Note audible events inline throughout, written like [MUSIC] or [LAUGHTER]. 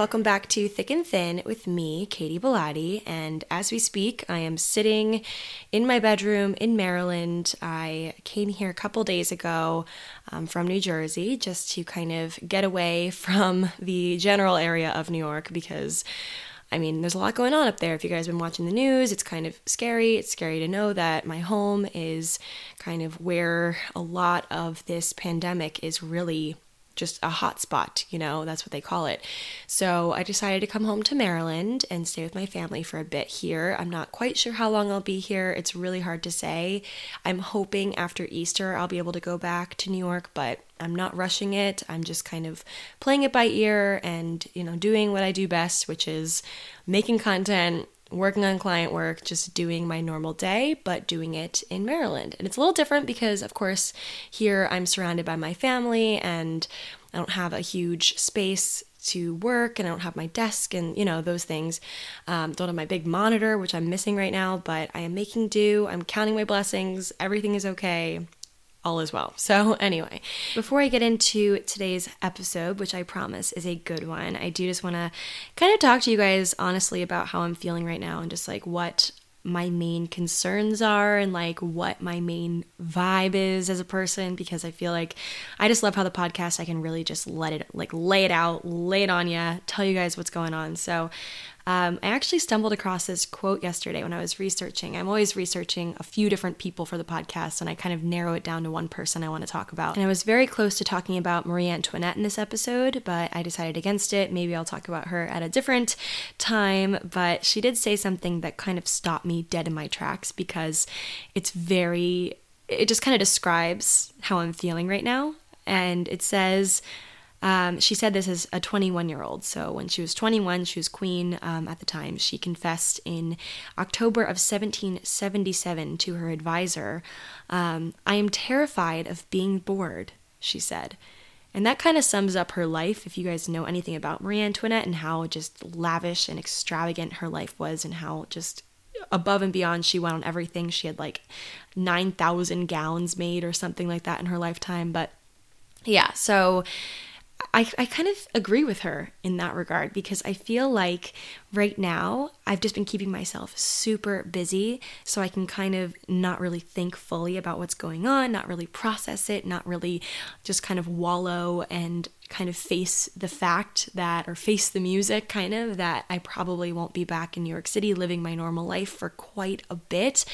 welcome back to Thick and Thin with me, Katy Bellotte. And as we speak, I am sitting in my bedroom in Maryland. I came here a couple days ago um, from New Jersey just to kind of get away [LAUGHS] from the general area of New York because. I mean, there's a lot going on up there. If you guys have been watching the news, it's kind of scary. It's scary to know that my home is kind of where a lot of this pandemic is really just a hot spot, you know, that's what they call it. So I decided to come home to Maryland and stay with my family for a bit here. I'm not quite sure how long I'll be here. It's really hard to say. I'm hoping after Easter I'll be able to go back to New York, but I'm not rushing it. I'm just kind of playing it by ear and, you know, doing what I do best, which is making content working on client work, just doing my normal day, but doing it in Maryland. And it's a little different because, of course, here I'm surrounded by my family and I don't have a huge space to work and I don't have my desk and you know those things. Um, don't have my big monitor, which I'm missing right now, but I am making do. I'm counting my blessings. Everything is okay all is well. So, anyway, before I get into today's episode, which I promise is a good one, I do just want to kind of talk to you guys honestly about how I'm feeling right now and just like what my main concerns are and like what my main vibe is as a person because I feel like I just love how the podcast I can really just let it like lay it out, lay it on you, tell you guys what's going on. So um, I actually stumbled across this quote yesterday when I was researching. I'm always researching a few different people for the podcast, and I kind of narrow it down to one person I want to talk about. And I was very close to talking about Marie Antoinette in this episode, but I decided against it. Maybe I'll talk about her at a different time. But she did say something that kind of stopped me dead in my tracks because it's very, it just kind of describes how I'm feeling right now. And it says, um, she said this as a 21 year old. So when she was 21, she was queen um, at the time. She confessed in October of 1777 to her advisor um, I am terrified of being bored, she said. And that kind of sums up her life. If you guys know anything about Marie Antoinette and how just lavish and extravagant her life was, and how just above and beyond she went on everything. She had like 9,000 gowns made or something like that in her lifetime. But yeah, so I, I kind of agree with her in that regard because I feel like right now I've just been keeping myself super busy so I can kind of not really think fully about what's going on, not really process it, not really just kind of wallow and kind of face the fact that, or face the music kind of, that I probably won't be back in New York City living my normal life for quite a bit.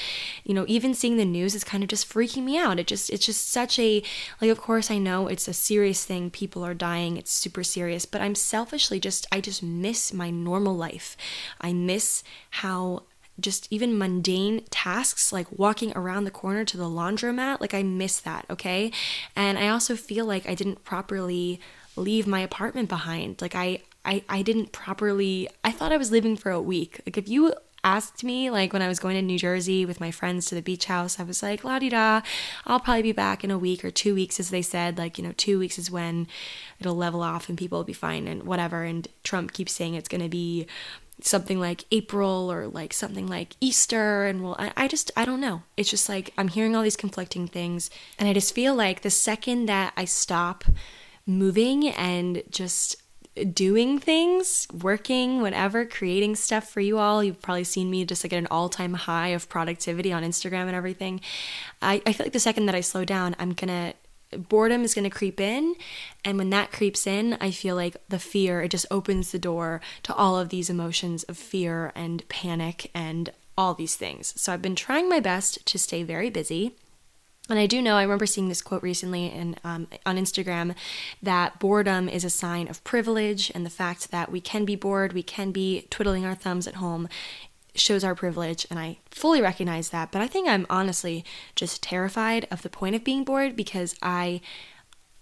You know, even seeing the news is kind of just freaking me out. It just, it's just such a, like, of course, I know it's a serious thing. People are dying. It's super serious. But I'm selfishly just, I just miss my normal life. I miss how just even mundane tasks like walking around the corner to the laundromat like i miss that okay and i also feel like i didn't properly leave my apartment behind. Like I I I didn't properly I thought I was leaving for a week. Like if you asked me like when I was going to New Jersey with my friends to the beach house, I was like, la di da, I'll probably be back in a week or two weeks, as they said. Like, you know, two weeks is when it'll level off and people will be fine and whatever. And Trump keeps saying it's gonna be something like April or like something like Easter and well I, I, just I don't know. It's just like I'm hearing all these conflicting things and I just feel like the second that I stop moving and just doing things, working, whatever, creating stuff for you all. You've probably seen me just like at an all time high of productivity on Instagram and everything. I, I feel like the second that I slow down, I'm gonna boredom is going to creep in and when that creeps in i feel like the fear it just opens the door to all of these emotions of fear and panic and all these things so i've been trying my best to stay very busy and I do know, I remember seeing this quote recently in, um, on Instagram that boredom is a sign of privilege, and the fact that we can be bored, we can be twiddling our thumbs at home, shows our privilege. And I fully recognize that. But I think I'm honestly just terrified of the point of being bored because I.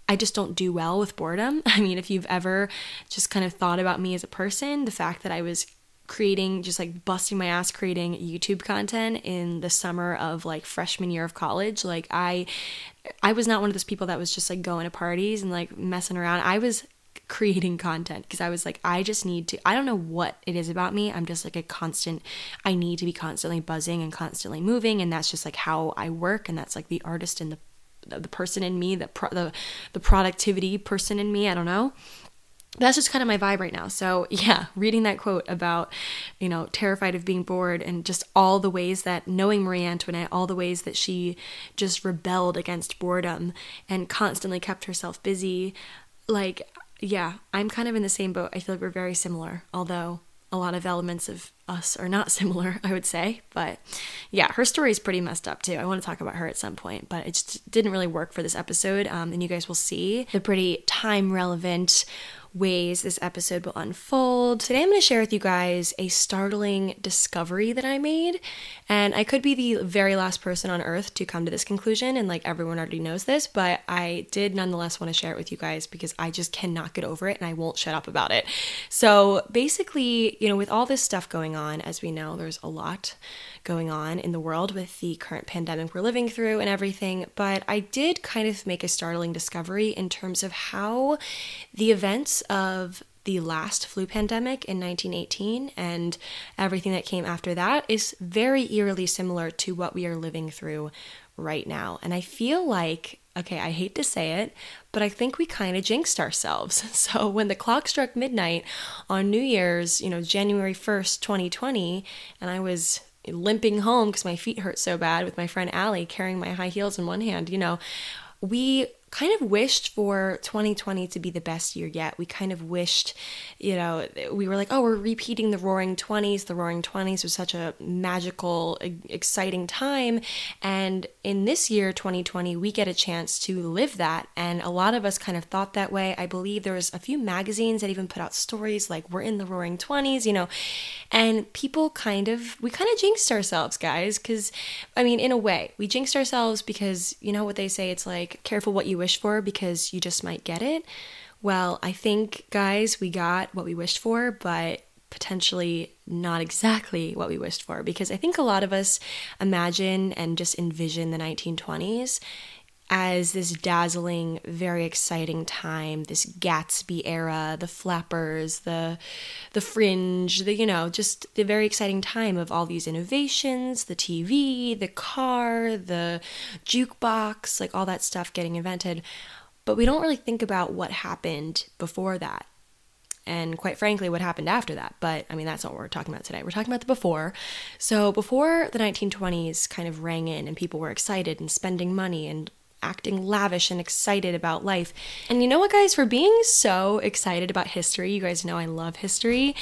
I just don't do well with boredom. [LAUGHS] I mean, if you've ever just kind of thought about me as a person, the fact that I was creating just like busting my ass creating YouTube content in the summer of like freshman year of college. Like I I was not one of those people that was just like going to parties and like messing around. I was creating content because I was like I just need to I don't know what it is about me. I'm just like a constant I need to be constantly buzzing and constantly moving and that's just like how I work and that's like the artist and the the person in me, the pro, the the productivity person in me, I don't know. That's just kind of my vibe right now. So, [LAUGHS] yeah, reading that quote about, you know, terrified of being bored and just all the ways that knowing Marie Antoinette, all the ways that she just rebelled against boredom and constantly kept herself busy. Like, yeah, I'm kind of in the same boat. I feel like we're very similar, although a lot of elements of us are not [LAUGHS] similar, I would say. But yeah, her story is pretty messed up too. I want to talk about her at some point, but it just didn't really work for this episode. Um, and you guys will see the pretty time relevant ways this episode will unfold. Today I'm going to share with you guys a startling discovery that I made. And I could be the very last person on earth to come to this conclusion, and like everyone already knows this, but I did nonetheless want to share it with you guys because I just cannot get over it and I won't shut up about it. So basically, you know, with all this stuff going on, as we know, there's a lot going on in the world with the current pandemic we're living through and everything, but I did kind of make a startling discovery in terms of how the events of the last flu pandemic in 1918 and everything that came after that is very eerily similar to what we are living through right now. And I feel like, okay, I hate to say it, but I think we kind of jinxed ourselves. [LAUGHS] So when the clock struck midnight on New Year's, you know, January 1st, 2020, and I was limping home because my feet hurt so bad with my friend Allie carrying my high heels in one hand, you know, we kind of wished for 2020 to be the best year yet. We kind of wished, you know, we were like, oh, we're repeating the Roaring 20s. The Roaring 20s was such a magical, exciting time. And in this year, 2020, we get a chance to live that. And a lot of us kind of thought that way. I believe there was a few magazines that even put out stories like, we're in the Roaring 20s, you know, and people kind of, we kind of jinxed ourselves, guys, because, I mean, in a way, we jinxed ourselves because, you know what they say, it's like, careful what you wish for because you just might get it. Well, I think, guys, we got what we wished for, but potentially not exactly what we wished for because I think a lot of us imagine and just envision the 1920s as this dazzling, very exciting time, this Gatsby era, the flappers, the the fringe, the you know, just the very exciting time of all these innovations, the TV, the car, the jukebox, like all that stuff getting invented. But we don't really think about what happened before that. And quite frankly, what happened after that. But I mean, that's not what we're talking about today. We're talking about the before. So, before the 1920s kind of rang in and people were excited and spending money and acting lavish and excited about life. And you know what, guys? For being so excited about history, you guys know I love history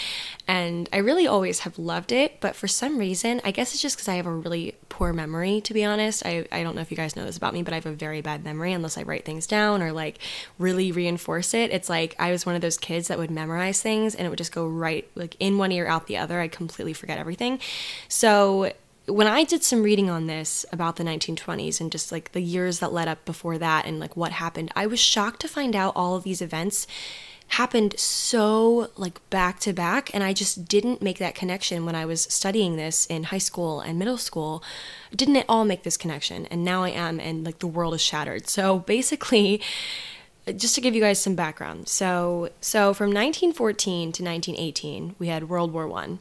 and I really always have loved it. But for some reason, I guess it's just because I have a really poor memory, to be honest. I, I don't know if you guys know this about me, but I have a very bad memory unless I write things down or like really reinforce it. It's like I was one of those kids that would memorize things and it would just go right, like in one ear, out the other. I completely forget everything. So when I did some reading on this about the 1920s and just like the years that led up before that and like what happened, I was shocked to find out all of these events happened so like back to back and I just didn't make that connection when I was studying this in high school and middle school. Didn't at all make this connection and now I am and like the world is shattered. So basically just to give you guys some background. So so from 1914 to 1918, we had World War 1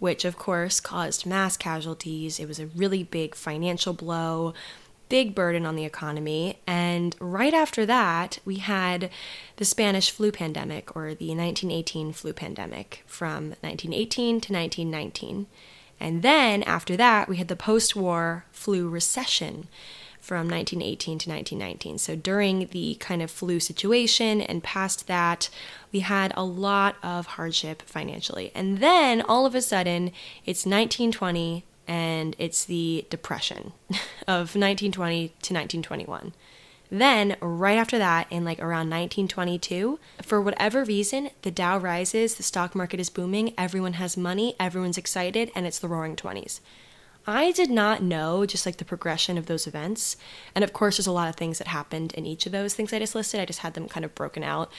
which of course caused mass casualties. It was a really big financial blow, big burden on the economy. And right after that, we had the Spanish flu pandemic or the 1918 flu pandemic from 1918 to 1919. And then after that, we had the post war flu recession from 1918 to 1919. So during the kind of flu situation and past that, we had a lot of hardship financially. And then all of a sudden, it's 1920 and it's the depression [LAUGHS] of 1920 to 1921. Then, right after that, in like around 1922, for whatever reason, the Dow rises, the stock market is booming, everyone has money, everyone's excited, and it's the roaring 20s. I did not know just like the progression of those events. And of course, there's a lot of things that happened in each of those things I just listed. I just had them kind of broken out.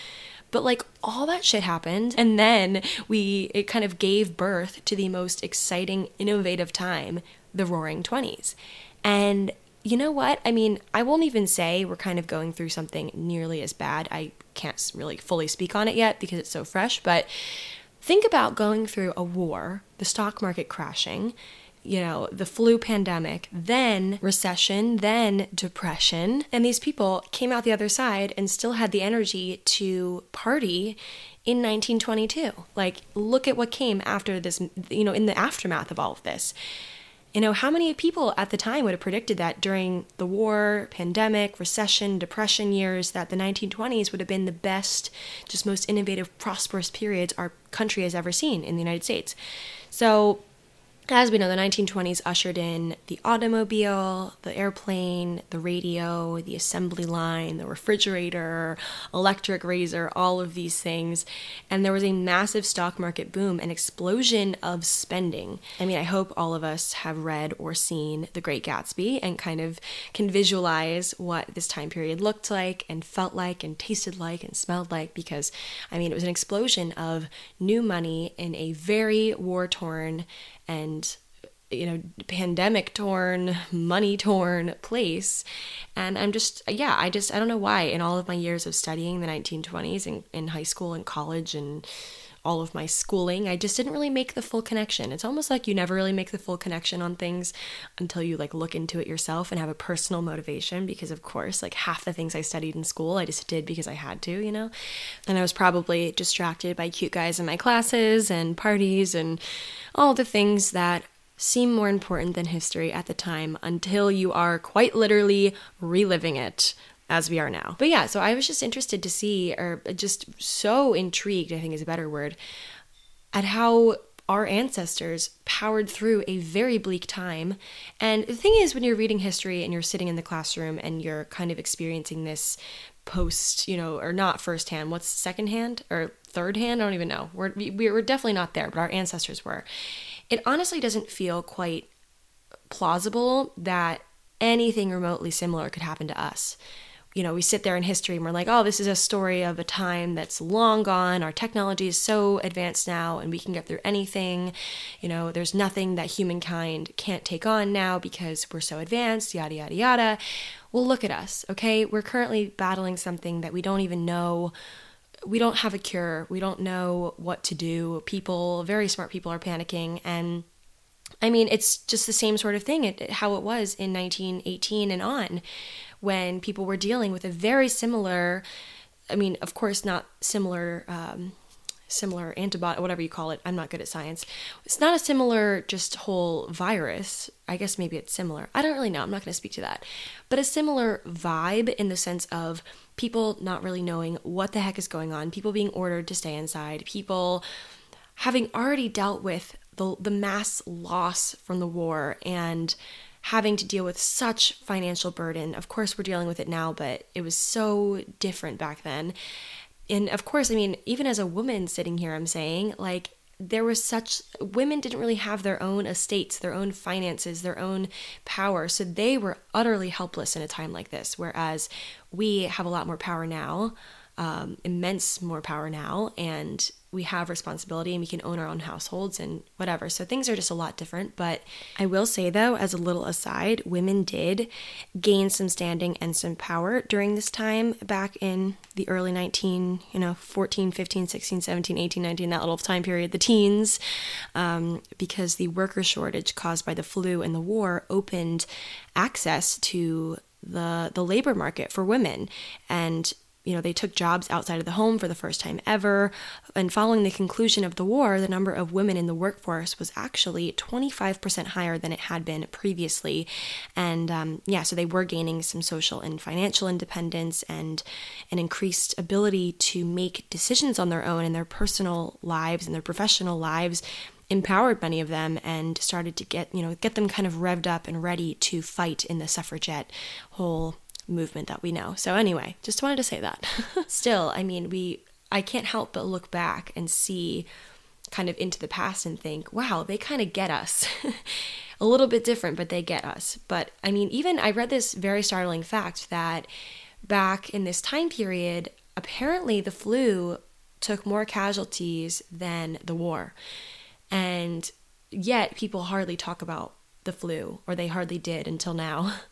But like all that shit happened. And then we, it kind of gave birth to the most exciting, innovative time, the roaring 20s. And you know what? I mean, I won't even say we're kind of going through something nearly as bad. I can't really fully speak on it yet because it's so fresh. But think about going through a war, the stock market crashing you know, the flu pandemic, then recession, then depression. And these people came out the other side and still had the energy to party in 1922. Like, look at what came after this, you know, in the aftermath of all of this. You know, how many people at the time would have predicted that during the war, pandemic, recession, depression years, that the 1920s would have been the best, just most innovative, prosperous periods our country has ever seen in the United States? So, as we know, the 1920s ushered in the automobile, the airplane, the radio, the assembly line, the refrigerator, electric razor, all of these things. And there was a massive stock market boom, an explosion of spending. I mean, I hope all of us have read or seen The Great Gatsby and kind of can visualize what this time period looked like and felt like and tasted like and smelled like because, I mean, it was an explosion of new money in a very war torn and you know pandemic torn money torn place. And i'm just yeah i just i don't know why in all of my years of studying the 1920s in, in high school and college and all of my schooling. I just didn't really make the full connection. It's almost like you never really make the full connection on things until you like look into it yourself and have a personal motivation because of course like half the things i studied in school i just did because i had to you know? And i was probably distracted by cute guys in my classes and parties and all the things that seem more important than history at the time until you are quite literally reliving it as we are now. But yeah, so I was just interested to see, or just so intrigued, I think is a better word, at how our ancestors powered through a very bleak time. And the thing is, when you're reading history and you're sitting in the classroom and you're kind of experiencing this post, you know, or not firsthand, what's secondhand or third hand? I don't even know. We're, we're definitely not there, but our ancestors were. It honestly doesn't feel quite plausible that anything remotely similar could happen to us you know, we sit there in history and we're like, oh, this is a story of a time that's long gone. Our technology is so advanced now and we can get through anything. You know, there's nothing that humankind can't take on now because we're so advanced, yada, yada, yada. Well, look at us, okay? We're currently battling something that we don't even know. We don't have a cure. We don't know what to do. People, very smart people, are panicking. And I mean, it's just the same sort of thing, it, how it was in 1918 and on when people were dealing with a very similar, I mean, of course, not similar. Um, similar antibody whatever you call it. I'm not good at science. It's not a similar just whole virus. I guess maybe it's similar. I don't really know. I'm not going to speak to that. But a similar vibe in the sense of people not really knowing what the heck is going on people being ordered to stay inside people having already dealt with the, the mass loss from the war and having to deal with such financial burden. Of course, we're dealing with it now, but it was so different back then. And of course, I mean, even as a woman sitting here, I'm saying, like, there was such women didn't really have their own estates, their own finances, their own power. So they were utterly helpless in a time like this. Whereas we have a lot more power now, um, immense more power now, and we have responsibility and we can own our own households and whatever. So things are just a lot different. But I will say, though, as a little aside, women did gain some standing and some power during this time back in the early 19, you know, 14, 15, 16, 17, 18, 19, that little time period, the teens, um, because the worker shortage caused by the flu and the war opened access to the the labor market for women and you know, they took jobs outside of the home for the first time ever. And following the conclusion of the war, the number of women in the workforce was actually 25% higher than it had been previously. And um, yeah, so they were gaining some social and financial independence and an increased ability to make decisions on their own in their personal lives and their professional lives empowered many of them and started to get you know get them kind of revved up and ready to fight in the suffragette whole movement that we know. So anyway, just wanted to say that. [LAUGHS] Still, I mean, we I can't help but look back and see kind of into the past and think, wow, they kind of get us. [LAUGHS] a little bit different, but they get us. But I mean, even I read this very startling fact that back in this time period, apparently the flu took more casualties than the war. And yet people hardly talk about the flu, or they hardly did until now. [LAUGHS]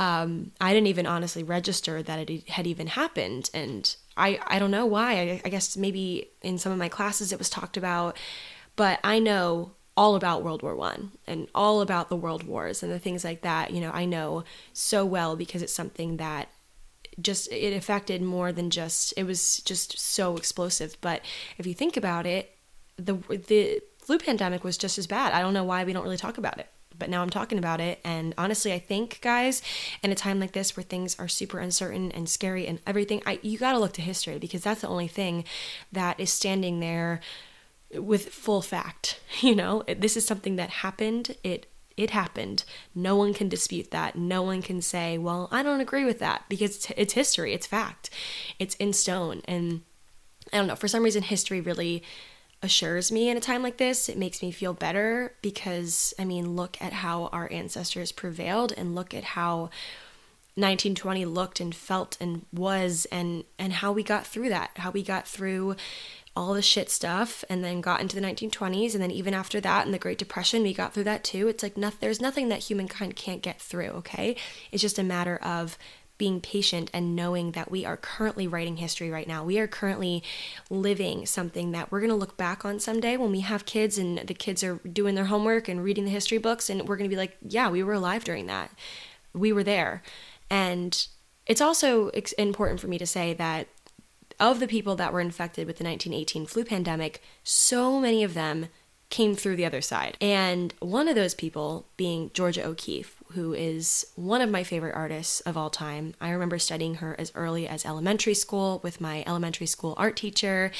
Um, I didn't even honestly register that it had even happened, and I I don't know why. I, I guess maybe in some of my classes it was talked about, but I know all about World War One and all about the world wars and the things like that. You know, I know so well because it's something that just it affected more than just it was just so explosive but if you think about it the the flu pandemic was just as bad i don't know why we don't really talk about it but now i'm talking about it and honestly i think guys in a time like this where things are super uncertain and scary and everything i you got to look to history because that's the only thing that is standing there with full fact [LAUGHS] you know this is something that happened it it happened. No one can dispute that. No one can say, well, I don't agree with that because it's history, it's fact, it's in stone. And I don't know, for some reason, history really assures me in a time like this. It makes me feel better because, I mean, look at how our ancestors prevailed and look at how 1920 looked and felt and was and and how we got through that how we got through all the shit stuff and then got into the 1920s and then even after that in the great depression we got through that too it's like no, there's nothing that humankind can't get through okay it's just a matter of being patient and knowing that we are currently writing history right now. We are currently living something that we're going to look back on someday when we have kids and the kids are doing their homework and reading the history books and we're going to be like, yeah, we were alive during that. We were there. And it's also important for me to say that of the people that were infected with the 1918 flu pandemic, so many of them came through the other side. And one of those people being Georgia O'Keeffe, who is one of my favorite artists of all time. I remember studying her as early as elementary school with my elementary school art teacher.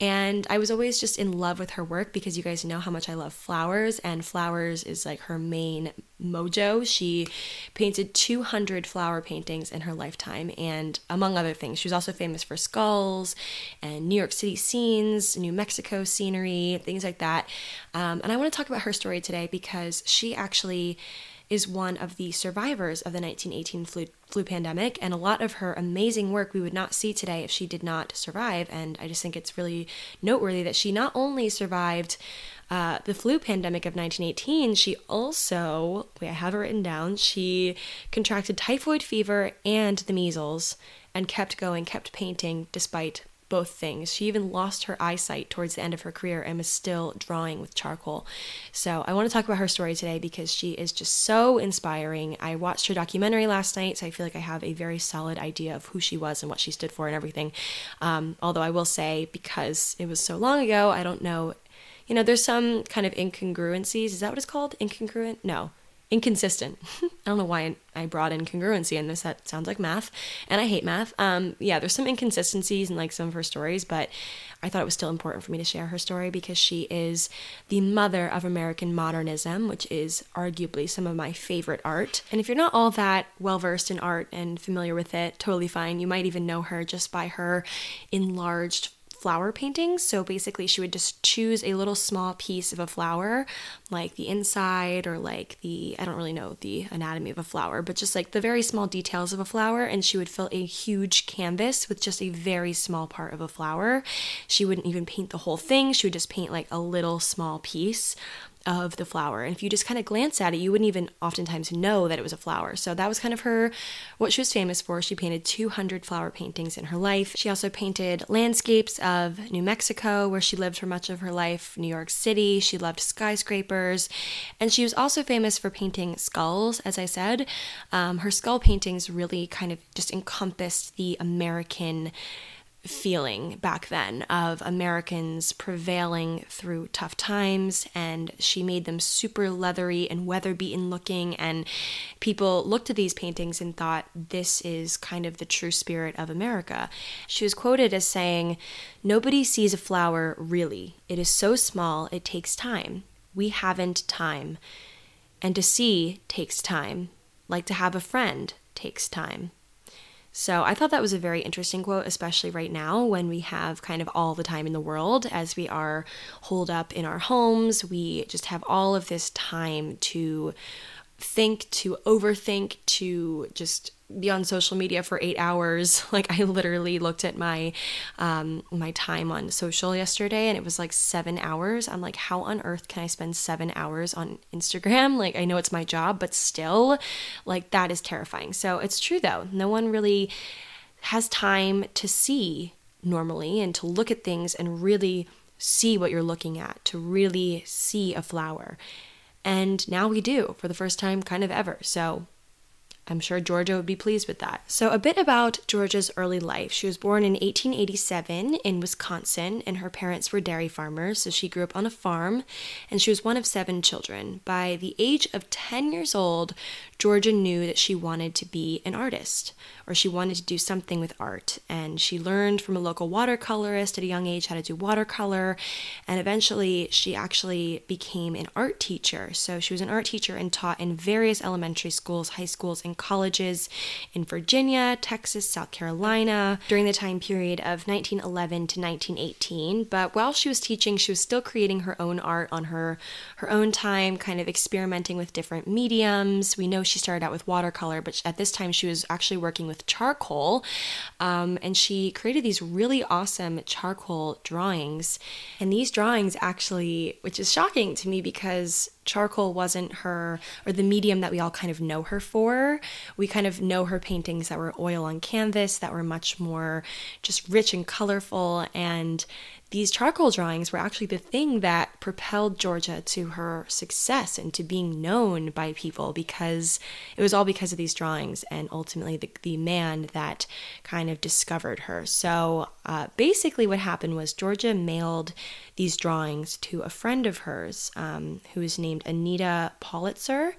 And I was always just in love with her work because you guys know how much I love flowers, and flowers is like her main mojo. She painted 200 flower paintings in her lifetime, and among other things, she was also famous for skulls and New York City scenes, New Mexico scenery, things like that. Um, and I want to talk about her story today because she actually is one of the survivors of the 1918 flu, flu pandemic, and a lot of her amazing work we would not see today if she did not survive. And I just think it's really noteworthy that she not only survived uh, the flu pandemic of 1918, she also, wait, I have it written down, she contracted typhoid fever and the measles and kept going, kept painting despite both things. She even lost her eyesight towards the end of her career and was still drawing with charcoal. So I want to talk about her story today because she is just so inspiring. I watched her documentary last night, so I feel like I have a very solid idea of who she was and what she stood for and everything. Um, although I will say, because it was so long ago, I don't know. You know, there's some kind of incongruencies. Is that what it's called? Incongruent? No inconsistent. [LAUGHS] I don't know why I brought in congruency in this. That sounds like math, and I hate math. Um, yeah, there's some inconsistencies in like some of her stories, but I thought it was still important for me to share her story because she is the mother of American modernism, which is arguably some of my favorite art. And if you're not all that well versed in art and familiar with it, totally fine. You might even know her just by her enlarged flower paintings. So basically, she would just choose a little small piece of a flower, like the inside or like the, I don't really know the anatomy of a flower, but just like the very small details of a flower. And she would fill a huge canvas with just a very small part of a flower. She wouldn't even paint the whole thing, she would just paint like a little small piece of the flower. And if you just kind of glance at it, you wouldn't even oftentimes know that it was a flower. So that was kind of her, what she was famous for. She painted 200 flower paintings in her life. She also painted landscapes of New Mexico, where she lived for much of her life, New York City. She loved skyscrapers. And she was also famous for painting skulls, as I said. Um, her skull paintings really kind of just encompassed the American feeling back then of Americans prevailing through tough times, and she made them super leathery and weather beaten looking. And people looked at these paintings and thought, this is kind of the true spirit of America. She was quoted as saying, Nobody sees a flower really. It is so small, it takes time. We haven't time. And to see takes time, like to have a friend takes time. So I thought that was a very interesting quote, especially right now when we have kind of all the time in the world as we are holed up in our homes. We just have all of this time to think, to overthink, to just be on social media for eight hours. [LAUGHS] Like I literally looked at my um, my time on social yesterday, and it was like seven hours. I'm like, how on earth can I spend seven hours on Instagram? [LAUGHS] Like I know it's my job, but still, like that is terrifying. So it's true though. No one really has time to see normally and to look at things and really see what you're looking at, to really see a flower. And now we do for the first time, kind of ever. So I'm sure Georgia would be pleased with that. So, a bit about Georgia's early life. She was born in 1887 in Wisconsin, and her parents were dairy farmers, so she grew up on a farm, and she was one of seven children. By the age of 10 years old, Georgia knew that she wanted to be an artist, or she wanted to do something with art, and she learned from a local watercolorist at a young age how to do watercolor, and eventually she actually became an art teacher. So, she was an art teacher and taught in various elementary schools, high schools, and colleges in Virginia, Texas, South Carolina during the time period of 1911 to 1918. But while she was teaching, she was still creating her own art on her her own time, kind of experimenting with different mediums. We know she started out with watercolor, but at this time she was actually working with charcoal, um, and she created these really awesome charcoal drawings. And these drawings actually, which is shocking to me because charcoal wasn't her or the medium that we all kind of know her for. We kind of know her paintings that were oil on canvas that were much more just rich and colorful and these charcoal drawings were actually the thing that propelled Georgia to her success and to being known by people because it was all because of these drawings and ultimately the, the man that kind of discovered her. So uh, basically, what happened was Georgia mailed these drawings to a friend of hers um, was named Anita Pollitzer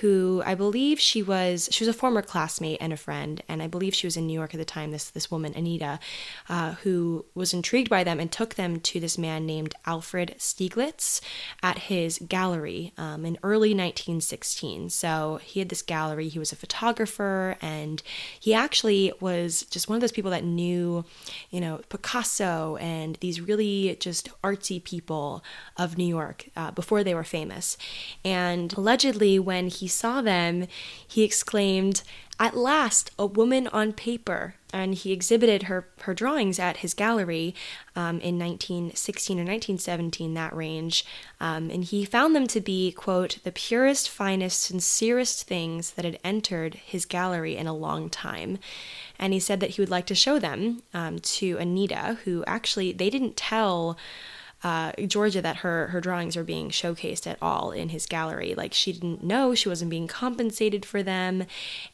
who I believe she was she was a former classmate and a friend, and I believe she was in New York at the time. This this woman Anita, uh, who was intrigued by them and took them to this man named Alfred Stieglitz at his gallery um, in early 1916. So he had this gallery. He was a photographer, and he actually was just one of those people that knew, you know, Picasso and these really just artsy people of New York uh, before they were famous. And allegedly, when he he saw them, he exclaimed, At last, a woman on paper. And he exhibited her, her drawings at his gallery um, in 1916 or 1917, that range. Um, and he found them to be, quote, the purest, finest, sincerest things that had entered his gallery in a long time. And he said that he would like to show them um, to Anita, who actually, they didn't tell uh, Georgia that her her drawings were being showcased at all in his gallery. Like she didn't know she wasn't being compensated for them,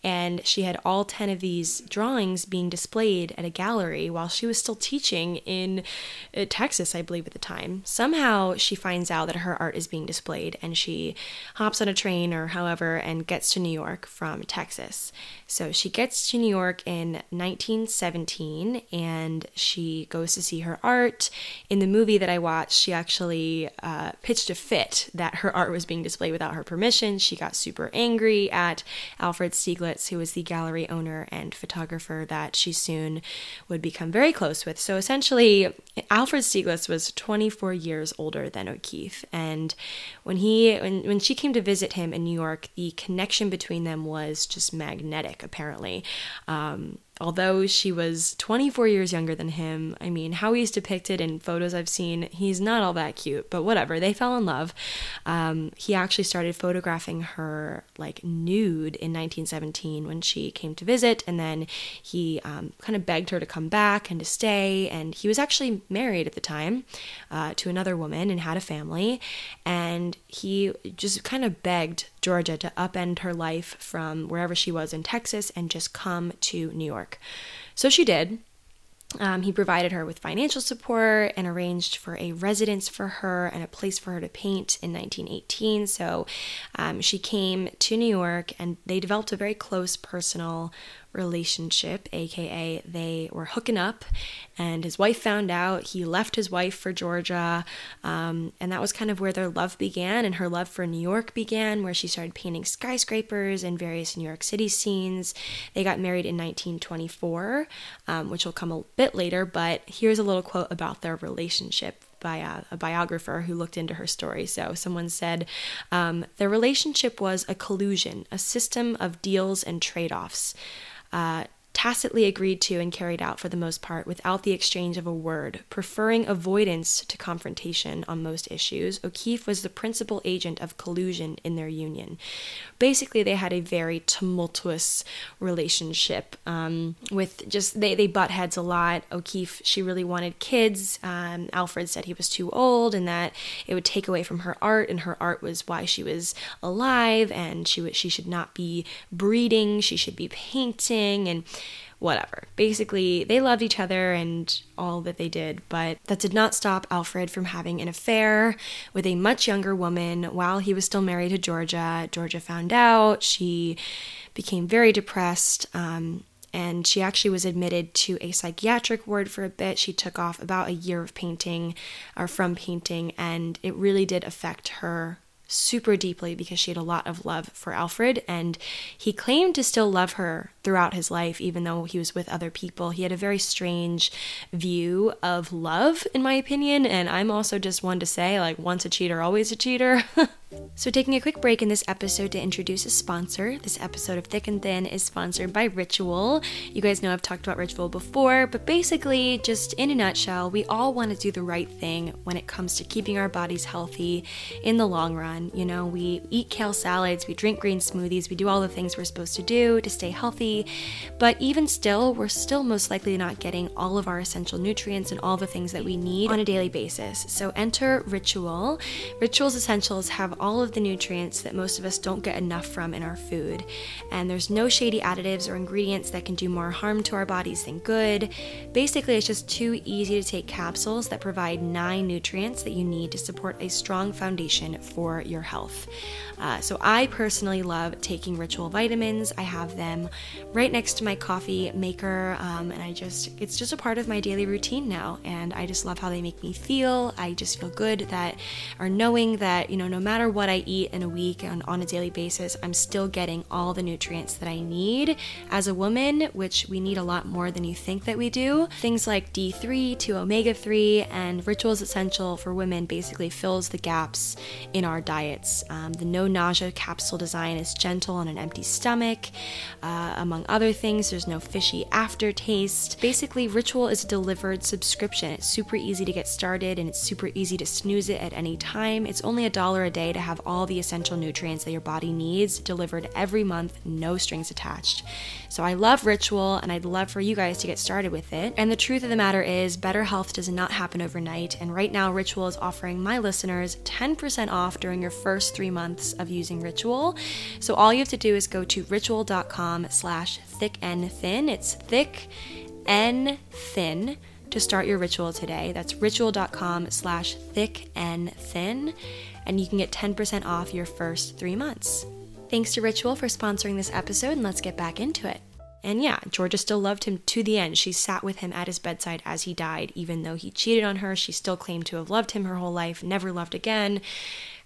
and she had all ten of these drawings being displayed at a gallery while she was still teaching in uh, Texas, I believe, at the time. Somehow she finds out that her art is being displayed, and she hops on a train or however and gets to New York from Texas. So she gets to New York in 1917, and she goes to see her art. In the movie that I watched she actually uh, pitched a fit that her art was being displayed without her permission. She got super angry at Alfred Stieglitz, who was the gallery owner and photographer that she soon would become very close with. So essentially, Alfred Stieglitz was 24 years older than O'Keeffe, and when he when, when she came to visit him in New York, the connection between them was just magnetic. Apparently. Um, although she was 24 years younger than him, I mean, how he's depicted in photos I've seen, he's not all that cute, but whatever. They fell in love. Um, he actually started photographing her like nude in 1917 when she came to visit, and then he um, kind of begged her to come back and to stay. And he was actually married at the time uh, to another woman and had a family, and he just kind of begged Georgia to upend her life from wherever she was in Texas and just come to New York. So she did. Um, he provided her with financial support and arranged for a residence for her and a place for her to paint in 1918. So um, she came to New York and they developed a very close personal relationship, aka they were hooking up, and his wife found out. He left his wife for Georgia, um, and that was kind of where their love began, and her love for New York began, where she started painting skyscrapers and various New York City scenes. They got married in 1924, um, which will come a bit later, but here's a little quote about their relationship by a, a, biographer who looked into her story. So someone said um, their relationship was a collusion, a system of deals and trade offs. Uh, tacitly agreed to and carried out for the most part without the exchange of a word. Preferring avoidance to confrontation on most issues, O'Keeffe was the principal agent of collusion in their union. Basically, they had a very tumultuous relationship um, with just, they, they butt heads a lot. O'Keeffe, she really wanted kids. Um, Alfred said he was too old and that it would take away from her art, and her art was why she was alive, and she, w- she should not be breeding, she should be painting, and whatever. Basically, they loved each other and all that they did, but that did not stop Alfred from having an affair with a much younger woman while he was still married to Georgia. Georgia found out. She became very depressed. Um, and she actually was admitted to a psychiatric ward for a bit. She took off about a year of painting or from painting, and it really did affect her super deeply because she had a lot of love for Alfred, and he claimed to still love her throughout his life, even though he was with other people. He had a very strange view of love, in my opinion, and I'm also just one to say, like, once a cheater, always a cheater. [LAUGHS] So, taking a quick break in this episode to introduce a sponsor. This episode of Thick and Thin is sponsored by Ritual. You guys know I've talked about Ritual before, but basically, just in a nutshell, we all want to do the right thing when it comes to keeping our bodies healthy in the long run. You know, we eat kale salads, we drink green smoothies, we do all the things we're supposed to do to stay healthy, but even still, we're still most likely not getting all of our essential nutrients and all the things that we need on a daily basis. So, enter Ritual. Ritual's essentials have all of the nutrients that most of us don't get enough from in our food. And there's no shady additives or ingredients that can do more harm to our bodies than good. Basically, it's just too easy to take capsules that provide nine nutrients that you need to support a strong foundation for your health. Uh, so, I personally love taking ritual vitamins. I have them right next to my coffee maker, um, and I just, it's just a part of my daily routine now. And I just love how they make me feel. I just feel good that, or knowing that, you know, no matter what I eat in a week and on a daily basis, I'm still getting all the nutrients that I need as a woman, which we need a lot more than you think that we do. Things like D3 to omega 3 and Rituals Essential for women basically fills the gaps in our diets. Um, the no nausea capsule design is gentle on an empty stomach. Uh, among other things, there's no fishy aftertaste. Basically, Ritual is a delivered subscription. It's super easy to get started and it's super easy to snooze it at any time. It's only a dollar a day to have all the essential nutrients that your body needs delivered every month, no strings attached. So I love Ritual and I'd love for you guys to get started with it. And the truth of the matter is, better health does not happen overnight. And right now, Ritual is offering my listeners 10% off during your first three months of using Ritual. So all you have to do is go to ritual.com slash thick and thin. It's thick and thin to start your ritual today. That's ritual.com slash thick and thin, and you can get 10% off your first three months. Thanks to Ritual for sponsoring this episode, and let's get back into it. And yeah, Georgia still loved him to the end. She sat with him at his bedside as he died. Even though he cheated on her, she still claimed to have loved him her whole life, never loved again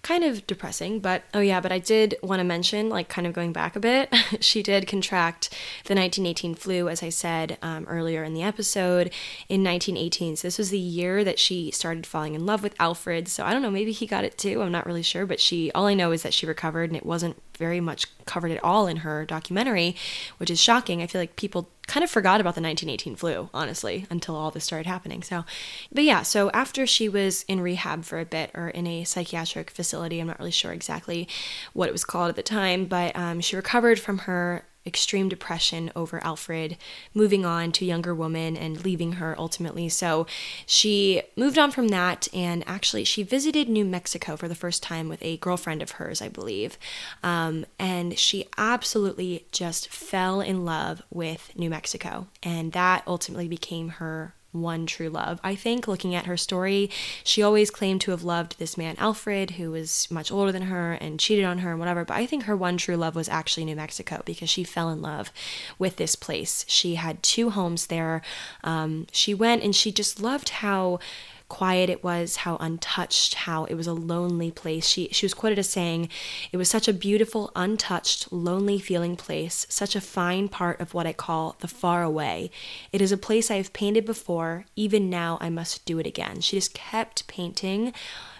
kind of depressing, but oh yeah, but I did want to mention, like, kind of going back a bit, [LAUGHS] she did contract the 1918 flu, as I said um, earlier in the episode, in 1918. So this was the year that she started falling in love with Alfred. So I don't know, maybe he got it too. I'm not really sure, but she, all I know is that she recovered and it wasn't very much covered it all in her documentary, which is shocking. I feel like people kind of forgot about the 1918 flu, honestly, until all this started happening. So, but yeah, so after she was in rehab for a bit or in a psychiatric facility, I'm not really sure exactly what it was called at the time, but um, she recovered from her extreme depression over Alfred, moving on to younger woman and leaving her ultimately. So she moved on from that and actually she visited New Mexico for the first time with a girlfriend of hers, I believe. Um, and she absolutely just fell in love with New Mexico. And that ultimately became her one true love. I think looking at her story, she always claimed to have loved this man, Alfred, who was much older than her and cheated on her and whatever. But I think her one true love was actually New Mexico because she fell in love with this place. She had two homes there. Um, she went and she just loved how quiet it was, how untouched, how it was a lonely place. She she was quoted as saying, "It was such a beautiful, untouched, lonely feeling place, such a fine part of what I call the far away. It is a place I have painted before, even now I must do it again." She just kept painting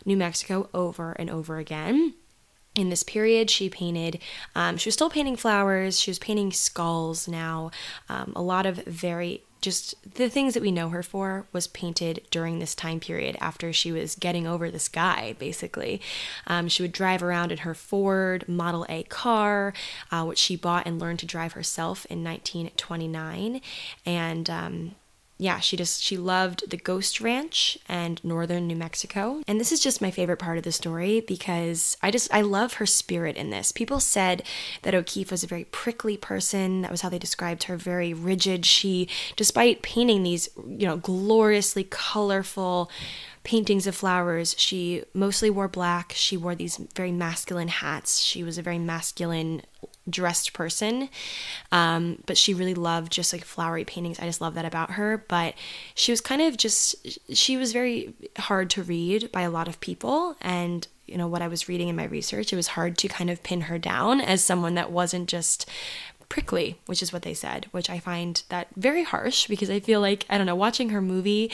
New Mexico over and over again. in this period she painted um, she was still painting flowers she was painting skulls now um, a lot of very just the things that we know her for was painted during this time period after she was getting over this guy basically. Um, she would drive around in her ford model a car uh, which she bought and learned to drive herself in 1929 and um, yeah, she just she loved the Ghost Ranch and northern New Mexico. And this is just my favorite part of the story because I just I love her spirit in this. People said that O'Keeffe was a very prickly person. That was how they described her, very rigid. She despite painting these, you know, gloriously colorful paintings of flowers. She mostly wore black. She wore these very masculine hats. She was a very masculine dressed person. Um, but she really loved just like flowery paintings. I just love that about her. But she was kind of just, she was very hard to read by a lot of people. And you know what I was reading in my research, it was hard to kind of pin her down as someone that wasn't just prickly, which is what they said, which I find that very harsh because I feel like, I don't know, watching her movie,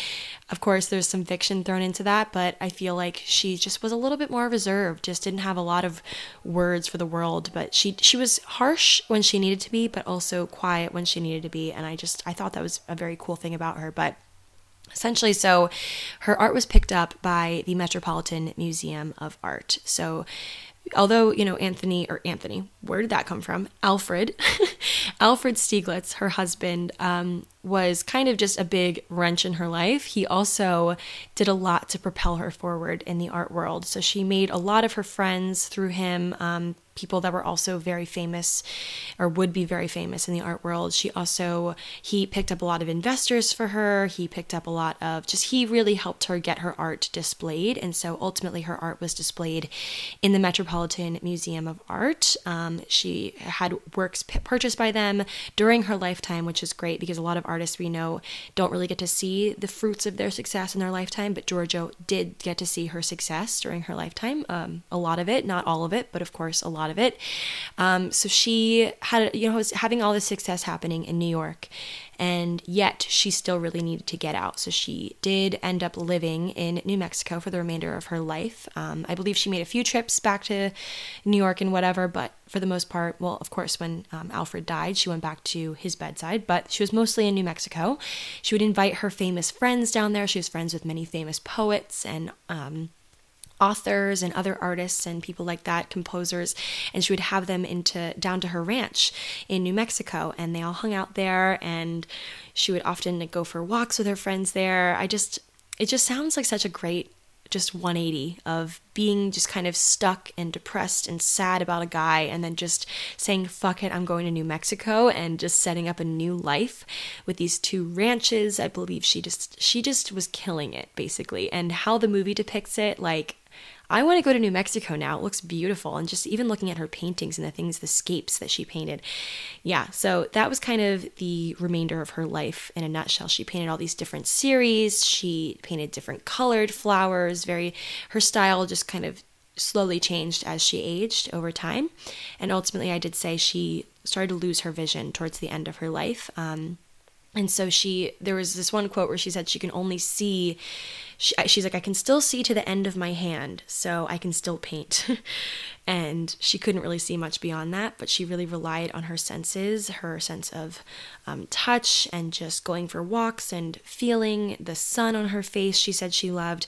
of course, there's some fiction thrown into that, but I feel like she just was a little bit more reserved, just didn't have a lot of words for the world, but she she was harsh when she needed to be, but also quiet when she needed to be, and I just I thought that was a very cool thing about her, but essentially so her art was picked up by the Metropolitan Museum of Art. So although you know anthony or anthony where did that come from? Alfred. [LAUGHS] Alfred stieglitz her husband um, was kind of just a big wrench in her life. He also did a lot to propel her forward in the art world. So she made a lot of her friends through him um, people that were also very famous or would be very famous in the art world. She also he picked up a lot of investors for her. He picked up a lot of just he really helped her get her art displayed, and so ultimately her art was displayed in the Metropolitan Museum of Art. Um, she had works p- purchased by them during her lifetime, which is great because a lot of artists we know don't really get to see the fruits of their success in their lifetime. But Georgia did get to see her success during her lifetime. Um, a lot of it, not all of it, but of course a lot of it. Um, so she had, you know, was having all this success happening in New York, and yet she still really needed to get out. So she did end up living in New Mexico for the remainder of her life. Um, I believe she made a few trips back to New York and whatever, but for the most part, well, of course, when um, Alfred died, she went back to his bedside, but she was mostly in New Mexico. She would invite her famous friends down there. She was friends with many famous poets and um, authors and other artists and people like that, composers, and she would have them into down to her ranch in New Mexico, and they all hung out there. And she would often go for walks with her friends there. I just, it just sounds like such a great just 180 of being just kind of stuck and depressed and sad about a guy and then just saying fuck it i'm going to new mexico and just setting up a new life with these two ranches i believe she just she just was killing it basically and how the movie depicts it like I want to go to New Mexico now. It looks beautiful. And just even looking at her paintings and the things, the scapes that she painted. Yeah, so that was kind of the remainder of her life in a nutshell. She painted all these different series, she painted different colored flowers, very, her style just kind of slowly changed as she aged over time. And ultimately, I did say she started to lose her vision towards the end of her life. Um, and so she, there was this one quote where she said she can only see, she, she's like, I can still see to the end of my hand, so I can still paint. [LAUGHS] and she couldn't really see much beyond that, but she really relied on her senses, her sense of um, touch, and just going for walks and feeling the sun on her face, she said she loved.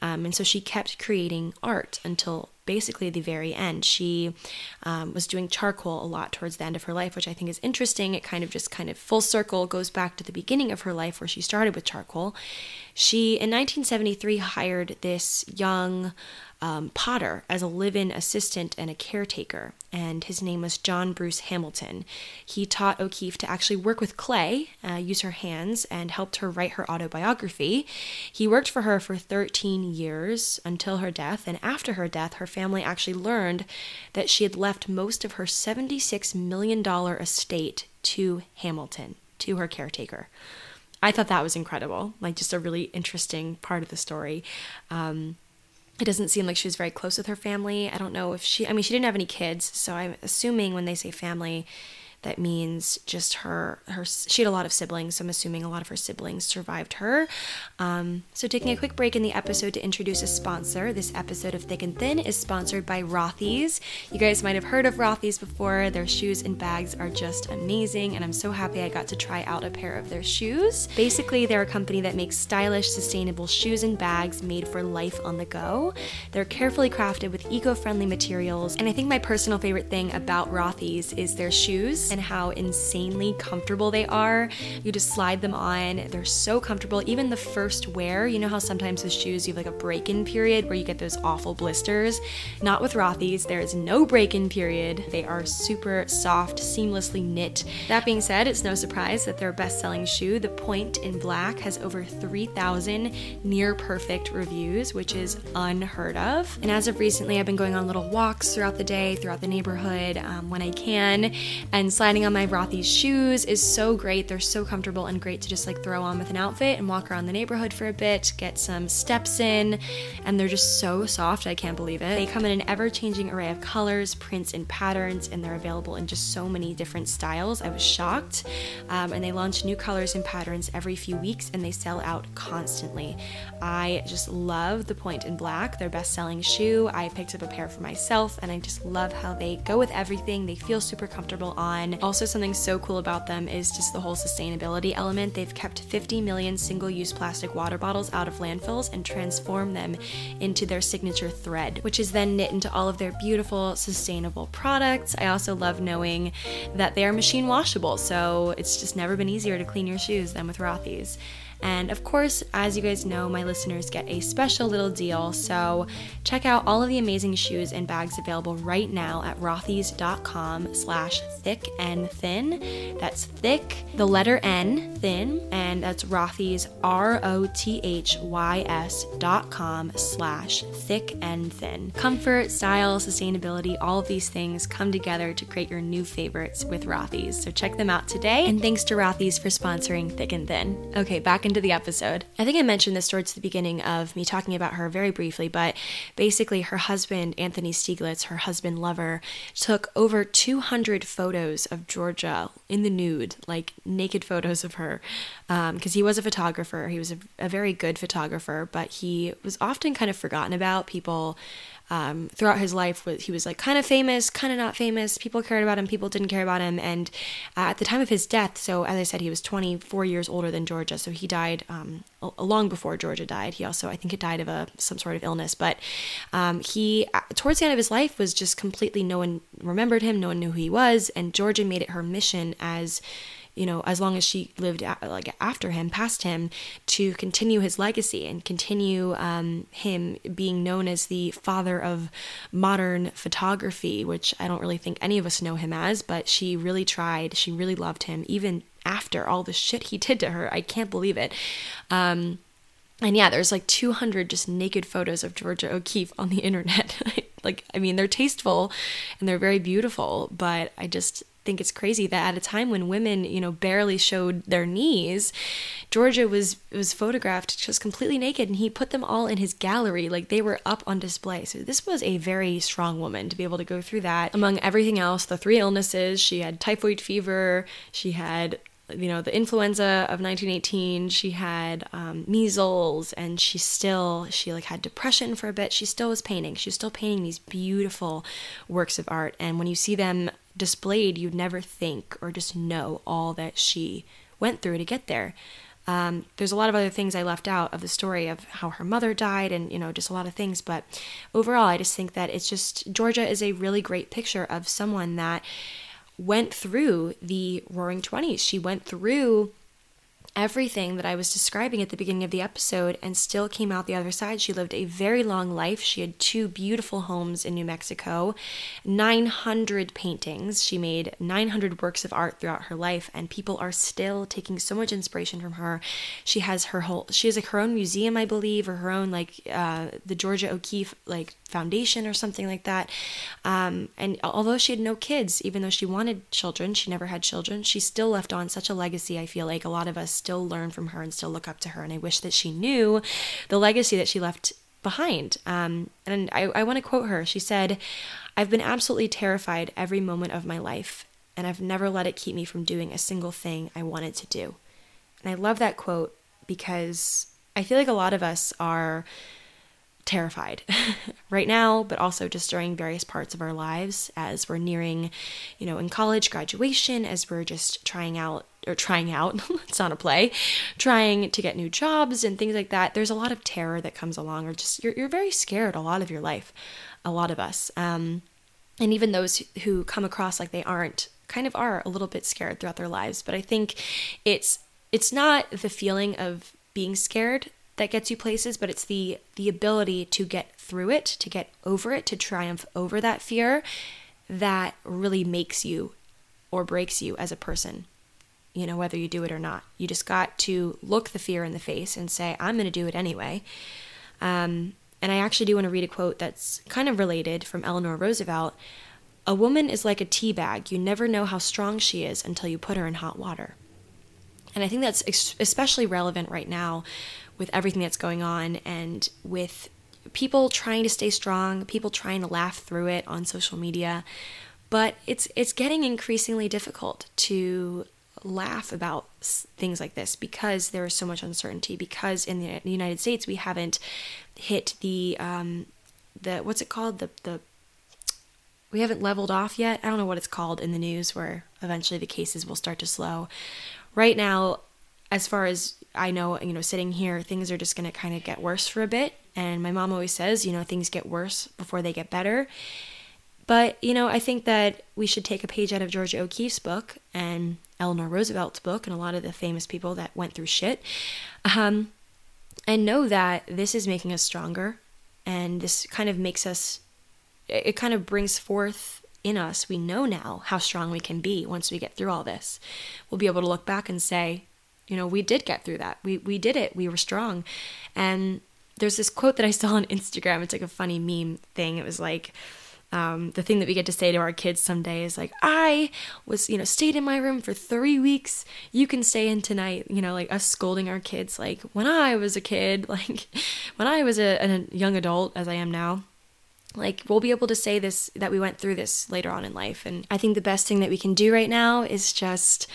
Um, and so she kept creating art until basically the very end. She um, was doing charcoal a lot towards the end of her life, which I think is interesting. It kind of just kind of full circle goes back to the beginning of her life where she started with charcoal. She, in 1973, hired this young um, potter as a live in assistant and a caretaker, and his name was John Bruce Hamilton. He taught O'Keeffe to actually work with clay, uh, use her hands, and helped her write her autobiography. He worked for her for 13 years until her death, and after her death, her family actually learned that she had left most of her $76 million estate to Hamilton, to her caretaker. I thought that was incredible, like just a really interesting part of the story. Um, it doesn't seem like she was very close with her family. I don't know if she, I mean, she didn't have any kids, so I'm assuming when they say family, that means just her her she had a lot of siblings so i'm assuming a lot of her siblings survived her. Um, so taking a quick break in the episode to introduce a sponsor. This episode of thick and thin is sponsored by rothy's. You guys might have heard of rothy's before. Their shoes and bags are just amazing and i'm so happy i got to try out a pair of their shoes. Basically they're a company that makes stylish sustainable shoes and bags made for life on the go. They're carefully crafted with eco-friendly materials and i think my personal favorite thing about rothy's is their shoes and how insanely comfortable they are. You just slide them on, they're so comfortable. Even the first wear, you know how sometimes with shoes you have like a break in period where you get those awful blisters? Not with Rothy's, there is no break in period. They are super soft, seamlessly knit. That being said, it's no surprise that their best selling shoe, the Point in Black, has over 3,000 near perfect reviews, which is unheard of. And as of recently, I've been going on little walks throughout the day, throughout the neighborhood um, when I can, and sliding on my Rothy's shoes is so great. They're so comfortable and great to just like throw on with an outfit and walk around the neighborhood for a bit, get some steps in, and they're just so soft. I can't believe it. They come in an ever changing array of colors, prints, and patterns, and they're available in just so many different styles. I was shocked. Um, and they launch new colors and patterns every few weeks, and they sell out constantly. I just love the Point in Black, their best selling shoe. I picked up a pair for myself, and I just love how they go with everything. They feel super comfortable on. Also, something so cool about them is just the whole sustainability element. They've kept 50 million single use plastic water bottles out of landfills and transformed them into their signature thread, which is then knit into all of their beautiful, sustainable products. I also love knowing that they are machine washable, so it's just never been easier to clean your shoes than with Rothy's. And of course, as you guys know, my listeners get a special little deal. So check out all of the amazing shoes and bags available right now at rothys.com slash thick and thin. That's thick, the letter N, thin, and that's Rothys, R-O-T-H-Y-S dot com slash thick and thin. Comfort, style, sustainability, all of these things come together to create your new favorites with Rothys. So check them out today. And thanks to Rothys for sponsoring Thick and Thin. Okay, back into the episode. I think I mentioned this towards the beginning of me talking about her very briefly, but basically, her husband, Anthony Stieglitz, her husband lover, took over 200 photos of Georgia in the nude, like naked photos of her, because um, he was a photographer. He was a, a very good photographer, but he was often kind of forgotten about. People um, throughout his life he was like kind of famous kind of not famous. People cared about him people didn't care about him. And uh, at the time of his death so as i said he was 24 years older than georgia. So he died um, long before georgia died. He also i think it died of a some sort of illness. But um, he uh, towards the end of his life was just completely no one remembered him no one knew who he was. And georgia made it her mission as you know, as long as she lived like after him, past him, to continue his legacy and continue um, him being known as the father of modern photography, which I don't really think any of us know him as, but she really tried. She really loved him, even after all the shit he did to her. I can't believe it. Um, and yeah, there's like 200 just naked photos of Georgia O'Keeffe on the [LAUGHS] internet. like, I mean, they're tasteful and they're very beautiful, but I just think it's crazy that at a time when women, you know, barely showed their knees, Georgia was was photographed just completely naked and he put them all in his gallery like they were up on display. So this was a very strong woman to be able to go through that. Among everything else, the three illnesses, she had typhoid fever, she had you know the influenza of 1918 she had um, measles and she still she like had depression for a bit she still was painting she was still painting these beautiful works of art and when you see them displayed, you'd never think or just know all that she went through to get there. Um, there's a lot of other things I left out of the story of how her mother died and, you know, just a lot of things. But overall, I just think that it's just Georgia is a really great picture of someone that went through the roaring 20s. She went through everything that I was describing at the beginning of the episode and still came out the other side. She lived a very long life. She had two beautiful homes in New Mexico, 900 paintings. She made 900 works of art throughout her life, and people are still taking so much inspiration from her. She has her whole, she has like her own museum, I believe, or her own like uh, the Georgia O'Keeffe like foundation or something like that. Um, and although she had no kids, even though she wanted children, she never had children, she still left on such a legacy. I feel like a lot of us still learn from her and still look up to her. And I wish that she knew the legacy that she left behind. Um, and I, I want to quote her. She said, I've been absolutely terrified every moment of my life. and I've never let it keep me from doing a single thing I wanted to do. And I love that quote because I feel like a lot of us are terrified [LAUGHS] right now, but also just during various parts of our lives as we're nearing, you know, in college graduation, as we're just trying out or trying out, [LAUGHS] it's not a play, trying to get new jobs and things like that. There's a lot of terror that comes along, or just you're, you're very scared a lot of your life, a lot of us. Um, and even those who come across like they aren't kind of are a little bit scared throughout their lives. But I think it's it's not the feeling of being scared that gets you places, but it's the the ability to get through it, to get over it, to triumph over that fear that really makes you or breaks you as a person. You know, whether you do it or not. You just got to look the fear in the face and say, I'm going to do it anyway. Um, and I actually do want to read a quote that's kind of related from Eleanor Roosevelt. A woman is like a tea bag. You never know how strong she is until you put her in hot water. And I think that's especially relevant right now with everything that's going on and with people trying to stay strong, people trying to laugh through it on social media. But it's it's getting increasingly difficult to laugh about things like this because there is so much uncertainty. Because in the United States we haven't hit the um, the what's it called the the we haven't leveled off yet. I don't know what it's called in the news where eventually the cases will start to slow. Right now, as far as I know, you know, sitting here, things are just going to kind of get worse for a bit. And my mom always says, you know, things get worse before they get better. But, you know, I think that we should take a page out of Georgia O'Keeffe's book and Eleanor Roosevelt's book and a lot of the famous people that went through shit um, and know that this is making us stronger. And this kind of makes us, it kind of brings forth in us, we know now how strong we can be once we get through all this. We'll be able to look back and say, you know, we did get through that. We we did it. We were strong. And there's this quote that I saw on Instagram. It's like a funny meme thing. It was like um, the thing that we get to say to our kids someday is like, I was, you know, stayed in my room for three weeks. You can stay in tonight. You know, like us scolding our kids, like when I was a kid, [LAUGHS] like when I was a, a young adult, as I am now like we'll be able to say this that we went through this later on in life and i think the best thing that we can do right now is just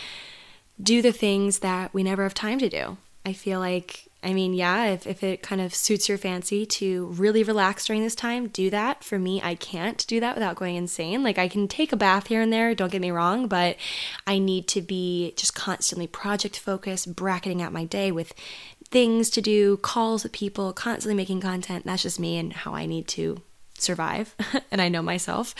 do the things that we never have time to do. I feel like, I mean, yeah, if, if it kind of suits your fancy to really relax during this time, do that. For me, I can't do that without going insane. Like, I can take a bath here and there, don't get me wrong, but I need to be just constantly project focused, bracketing out my day with things to do, calls with people, constantly making content. That's just me and how I need to survive. [LAUGHS] and I know myself.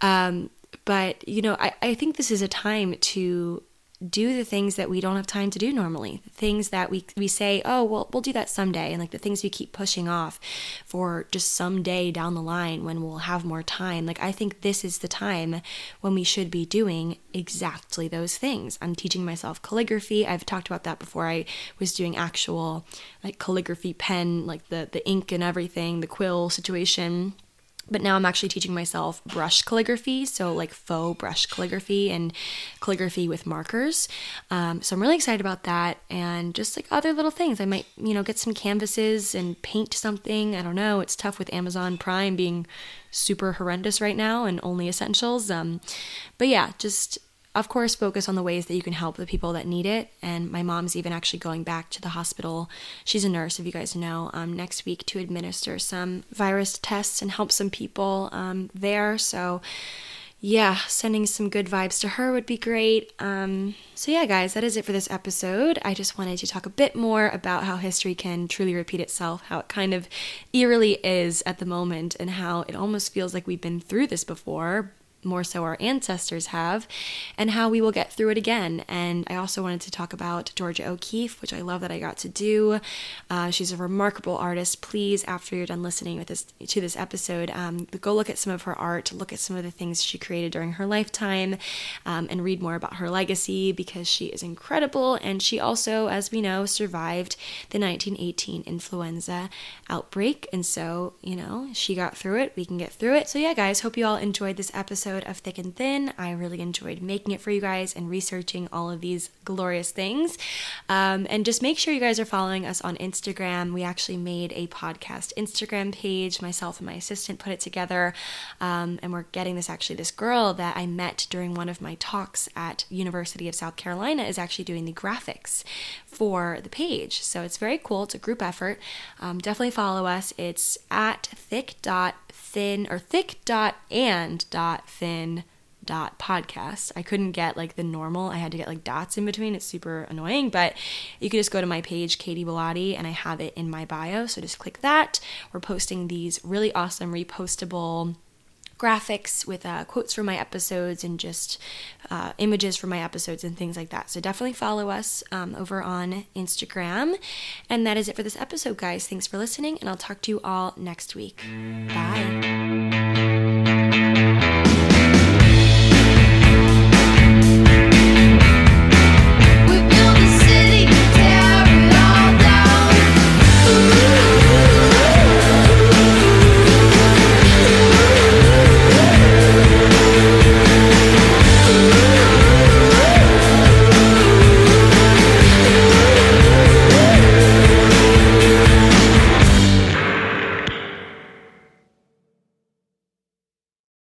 Um, but, you know, I, I think this is a time to do the things that we don't have time to do normally. The things that we we say oh well we'll do that someday and like the things we keep pushing off for just someday down the line when we'll have more time. Like i think this is the time when we should be doing exactly those things. I'm teaching myself calligraphy. I've talked about that before. I was doing actual like calligraphy pen like the the ink and everything the quill situation but now I'm actually teaching myself brush calligraphy, so like faux brush calligraphy and calligraphy with markers. Um, so I'm really excited about that, and just like other little things. I might, you know, get some canvases and paint something. I don't know. It's tough with Amazon Prime being super horrendous right now and only essentials. Um, but yeah, just of course, focus on the ways that you can help the people that need it. And my mom's even actually going back to the hospital. She's a nurse, if you guys know, um, next week to administer some virus tests and help some people um, there. So, yeah, sending some good vibes to her would be great. Um, so, yeah, guys, that is it for this episode. I just wanted to talk a bit more about how history can truly repeat itself, how it kind of eerily is at the moment, and how it almost feels like we've been through this before, more so our ancestors have, and how we will get through it again. And I also wanted to talk about Georgia O'Keeffe, which I love that I got to do. Uh, she's a remarkable artist. Please, after you're done listening with this to this episode, um, go look at some of her art, look at some of the things she created during her lifetime, um, and read more about her legacy because she is incredible. And she also, as we know, survived the 1918 influenza outbreak. And so, you know, she got through it. We can get through it. So, yeah, guys, hope you all enjoyed this episode episode of Thick and Thin. I really enjoyed making it for you guys and researching all of these glorious things. Um, and just make sure you guys are following us on Instagram. We actually made a podcast Instagram page. Myself and my assistant put it together. Um, and we're getting this actually, this girl that I met during one of my talks at University of South Carolina is actually doing the graphics for the page. So it's very cool. It's a group effort. Um, definitely follow us. It's at thick dot thin or thick dot and dot thin dot podcast. I couldn't get like the normal. I had to get like dots in between. It's super annoying, but you can just go to my page, Katy Bellotte, and I have it in my bio. So just click that. We're posting these really awesome repostable graphics with uh, quotes from my episodes and just uh, images from my episodes and things like that. So definitely follow us um, over on Instagram. And that is it for this episode, guys. Thanks for listening, and I'll talk to you all next week. Bye.